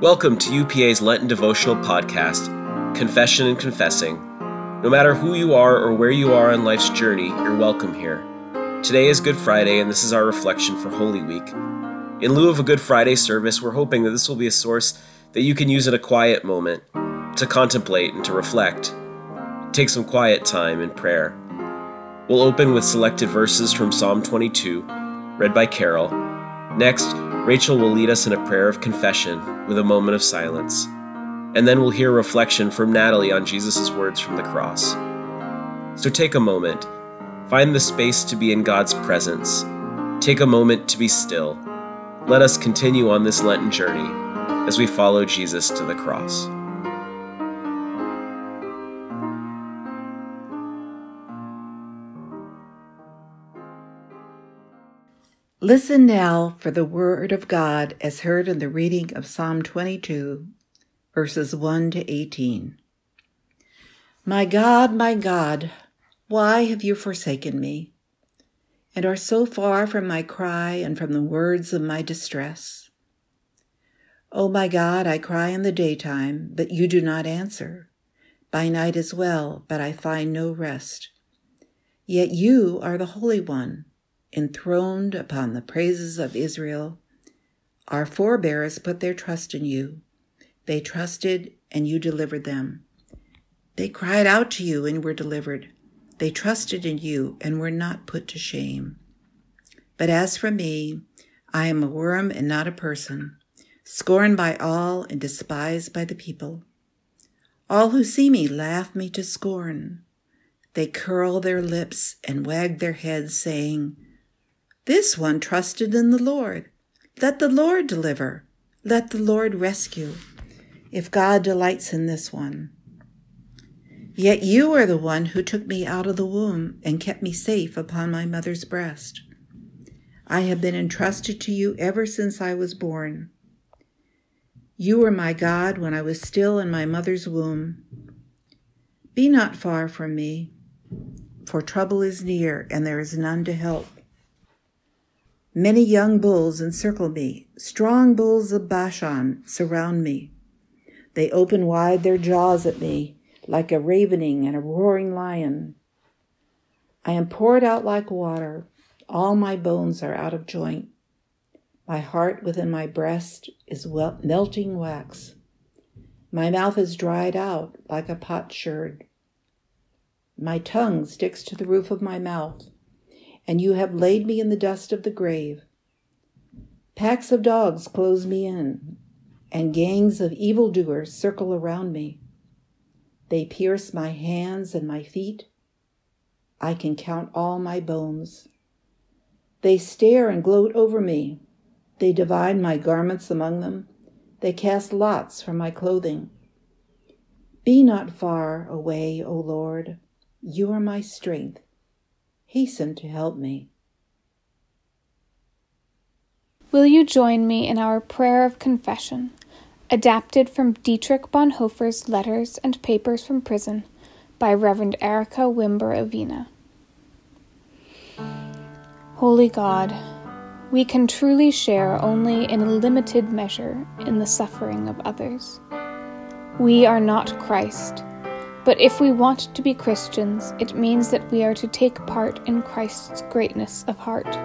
Welcome to UPA's Lenten devotional podcast, Confession and Confessing. No matter who you are or where you are on life's journey, you're welcome here. Today is Good Friday, and this is our reflection for Holy Week. In lieu of a Good Friday service, we're hoping that this will be a source that you can use in a quiet moment to contemplate and to reflect. Take some quiet time in prayer. We'll open with selected verses from Psalm 22, read by Carol. Next, Rachel will lead us in a prayer of confession with a moment of silence. And then we'll hear reflection from Natalie on Jesus' words from the cross. So take a moment, find the space to be in God's presence, take a moment to be still. Let us continue on this Lenten journey as we follow Jesus to the cross. Listen now for the word of God as heard in the reading of Psalm 22, verses 1 to 18. My God, my God, why have you forsaken me, and are so far from my cry and from the words of my distress? O oh my God, I cry in the daytime, but you do not answer, by night as well, but I find no rest. Yet you are the Holy One enthroned upon the praises of Israel. Our forebears put their trust in you. They trusted, and you delivered them. They cried out to you and were delivered. They trusted in you and were not put to shame. But as for me, I am a worm and not a person, scorned by all and despised by the people. All who see me laugh me to scorn. They curl their lips and wag their heads, saying, this one trusted in the Lord. Let the Lord deliver. Let the Lord rescue. If God delights in this one. Yet you are the one who took me out of the womb and kept me safe upon my mother's breast. I have been entrusted to you ever since I was born. You were my God when I was still in my mother's womb. Be not far from me, for trouble is near and there is none to help. Many young bulls encircle me. Strong bulls of Bashan surround me. They open wide their jaws at me, like a ravening and a roaring lion. I am poured out like water. All my bones are out of joint. My heart within my breast is wel- melting wax. My mouth is dried out like a potsherd. My tongue sticks to the roof of my mouth and you have laid me in the dust of the grave. Packs of dogs close me in, and gangs of evildoers circle around me. They pierce my hands and my feet. I can count all my bones. They stare and gloat over me. They divide my garments among them. They cast lots for my clothing. Be not far away, O Lord. You are my strength hasten to help me. Will you join me in our prayer of confession, adapted from Dietrich Bonhoeffer's Letters and Papers from Prison by Reverend Erica Wimber Avina? Holy God, we can truly share only in a limited measure in the suffering of others. We are not Christ but if we want to be Christians, it means that we are to take part in Christ's greatness of heart.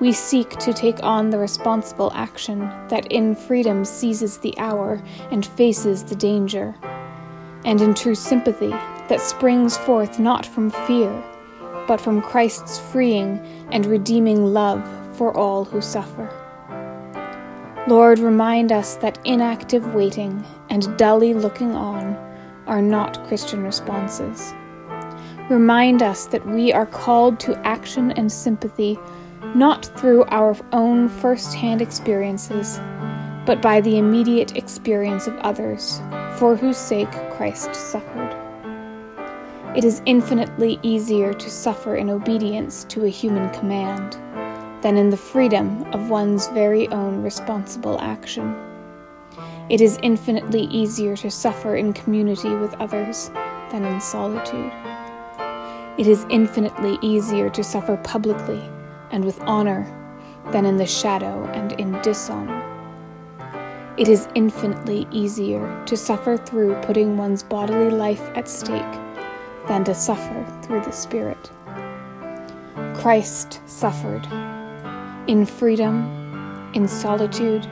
We seek to take on the responsible action that in freedom seizes the hour and faces the danger, and in true sympathy that springs forth not from fear, but from Christ's freeing and redeeming love for all who suffer. Lord, remind us that inactive waiting and dully looking on are not Christian responses. Remind us that we are called to action and sympathy not through our own first hand experiences, but by the immediate experience of others, for whose sake Christ suffered. It is infinitely easier to suffer in obedience to a human command than in the freedom of one's very own responsible action. It is infinitely easier to suffer in community with others than in solitude. It is infinitely easier to suffer publicly and with honor than in the shadow and in dishonor. it is infinitely easier to suffer through putting one's bodily life at stake than to suffer through the Spirit. Christ suffered in freedom, in solitude,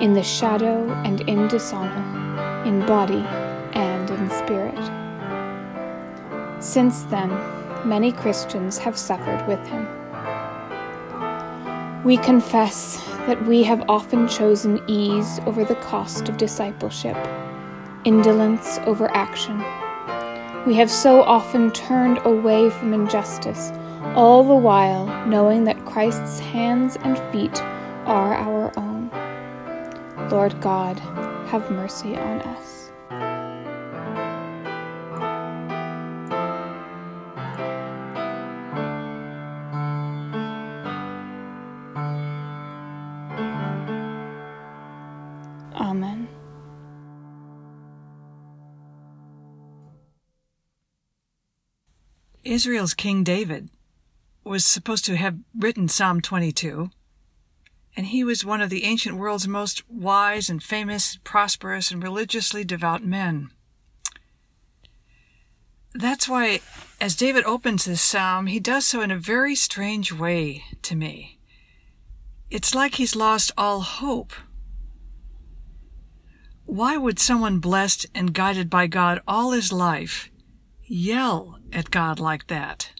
in the shadow and in dishonor, in body and in spirit. Since then, many Christians have suffered with him. We confess that we have often chosen ease over the cost of discipleship, indolence over action. We have so often turned away from injustice, all the while knowing that Christ's hands and feet are our. Lord God, have mercy on us. Amen. Israel's King David was supposed to have written Psalm 22, and he was one of the ancient world's most wise and famous, prosperous, and religiously devout men. That's why, as David opens this psalm, he does so in a very strange way to me. It's like he's lost all hope why would someone blessed and guided by God all his life yell at God like that?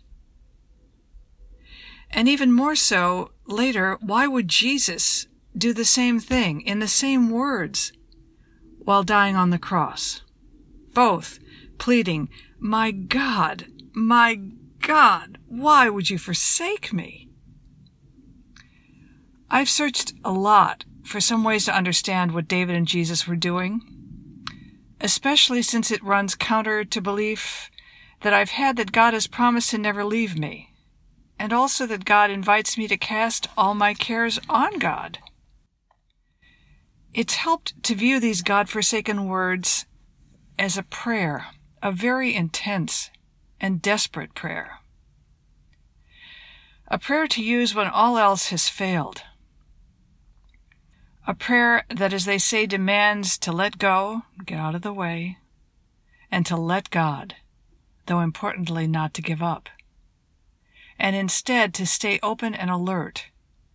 And even more so, later, why would Jesus do the same thing in the same words while dying on the cross? Both pleading, My God, my God, why would you forsake me? I've searched a lot for some ways to understand what David and Jesus were doing, especially since it runs counter to belief that I've had that God has promised to never leave me, and also that God invites me to cast all my cares on God. It's helped to view these God forsaken words as a prayer, a very intense and desperate prayer. A prayer to use when all else has failed a prayer that, as they say, demands to let go, get out of the way, and to let God, though importantly not to give up, and instead to stay open and alert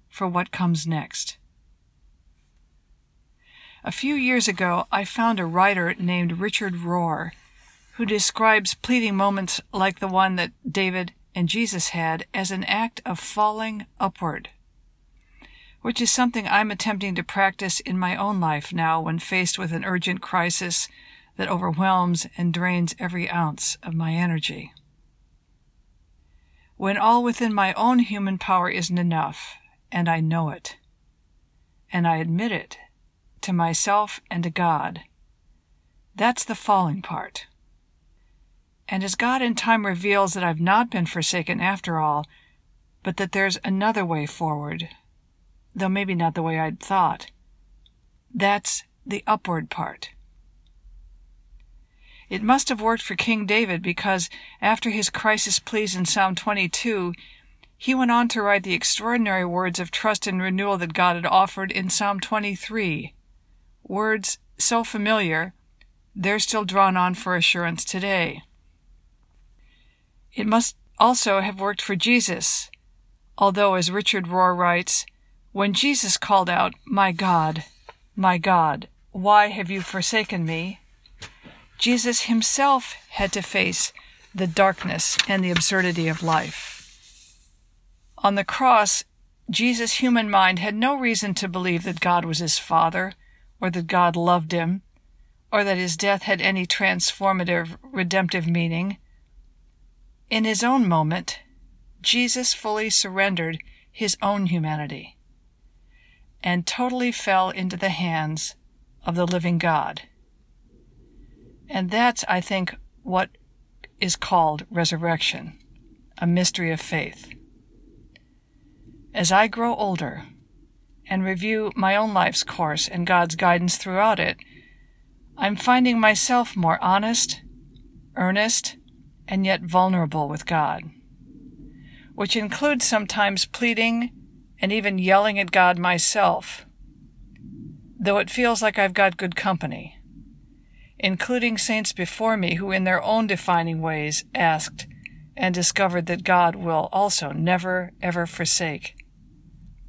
for what comes next. A few years ago, I found a writer named Richard Rohr who describes pleading moments like the one that David and Jesus had as an act of falling upward which is something I'm attempting to practice in my own life now when faced with an urgent crisis that overwhelms and drains every ounce of my energy. When all within my own human power isn't enough, and I know it, and I admit it to myself and to God, that's the falling part. And as God in time reveals that I've not been forsaken after all, but that there's another way forward, though maybe not the way I'd thought. That's the upward part. It must have worked for King David because after his crisis pleas in Psalm 22, he went on to write the extraordinary words of trust and renewal that God had offered in Psalm 23. Words so familiar, they're still drawn on for assurance today. It must also have worked for Jesus, although, as Richard Rohr writes, when Jesus called out, My God, my God, why have you forsaken me? Jesus himself had to face the darkness and the absurdity of life. On the cross, Jesus' human mind had no reason to believe that God was his Father, or that God loved him, or that his death had any transformative, redemptive meaning. In his own moment, Jesus fully surrendered his own humanity and totally fell into the hands of the living God. And that's, I think, what is called resurrection, a mystery of faith. As I grow older and review my own life's course and God's guidance throughout it, I'm finding myself more honest, earnest, and yet vulnerable with God, which includes sometimes pleading and even yelling at God myself. though it feels like I've got good company, including saints before me who, in their own defining ways, asked and discovered that God will also never, ever forsake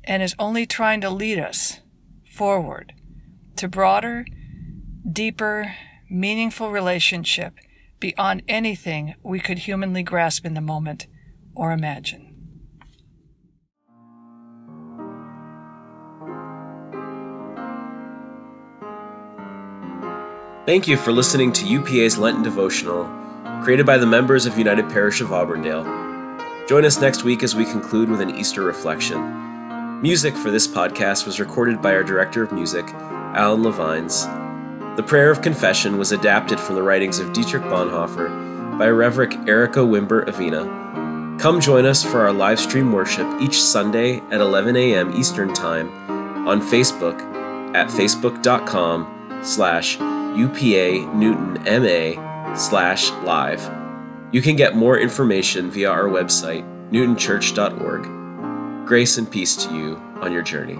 and is only trying to lead us forward to broader, deeper, meaningful relationship beyond anything we could humanly grasp in the moment or imagine. Thank you for listening to UPA's Lenten devotional, created by the members of United Parish of Auburndale. Join us next week as we conclude with an Easter reflection. Music for this podcast was recorded by our director of music, Alan Levines. The prayer of confession was adapted from the writings of Dietrich Bonhoeffer by Reverend Erica Wimber Avina. Come join us for our live stream worship each Sunday at 11 a.m. Eastern Time on Facebook at facebook.com slash UPA Newton MA slash live. You can get more information via our website, newtonchurch.org. Grace and peace to you on your journey.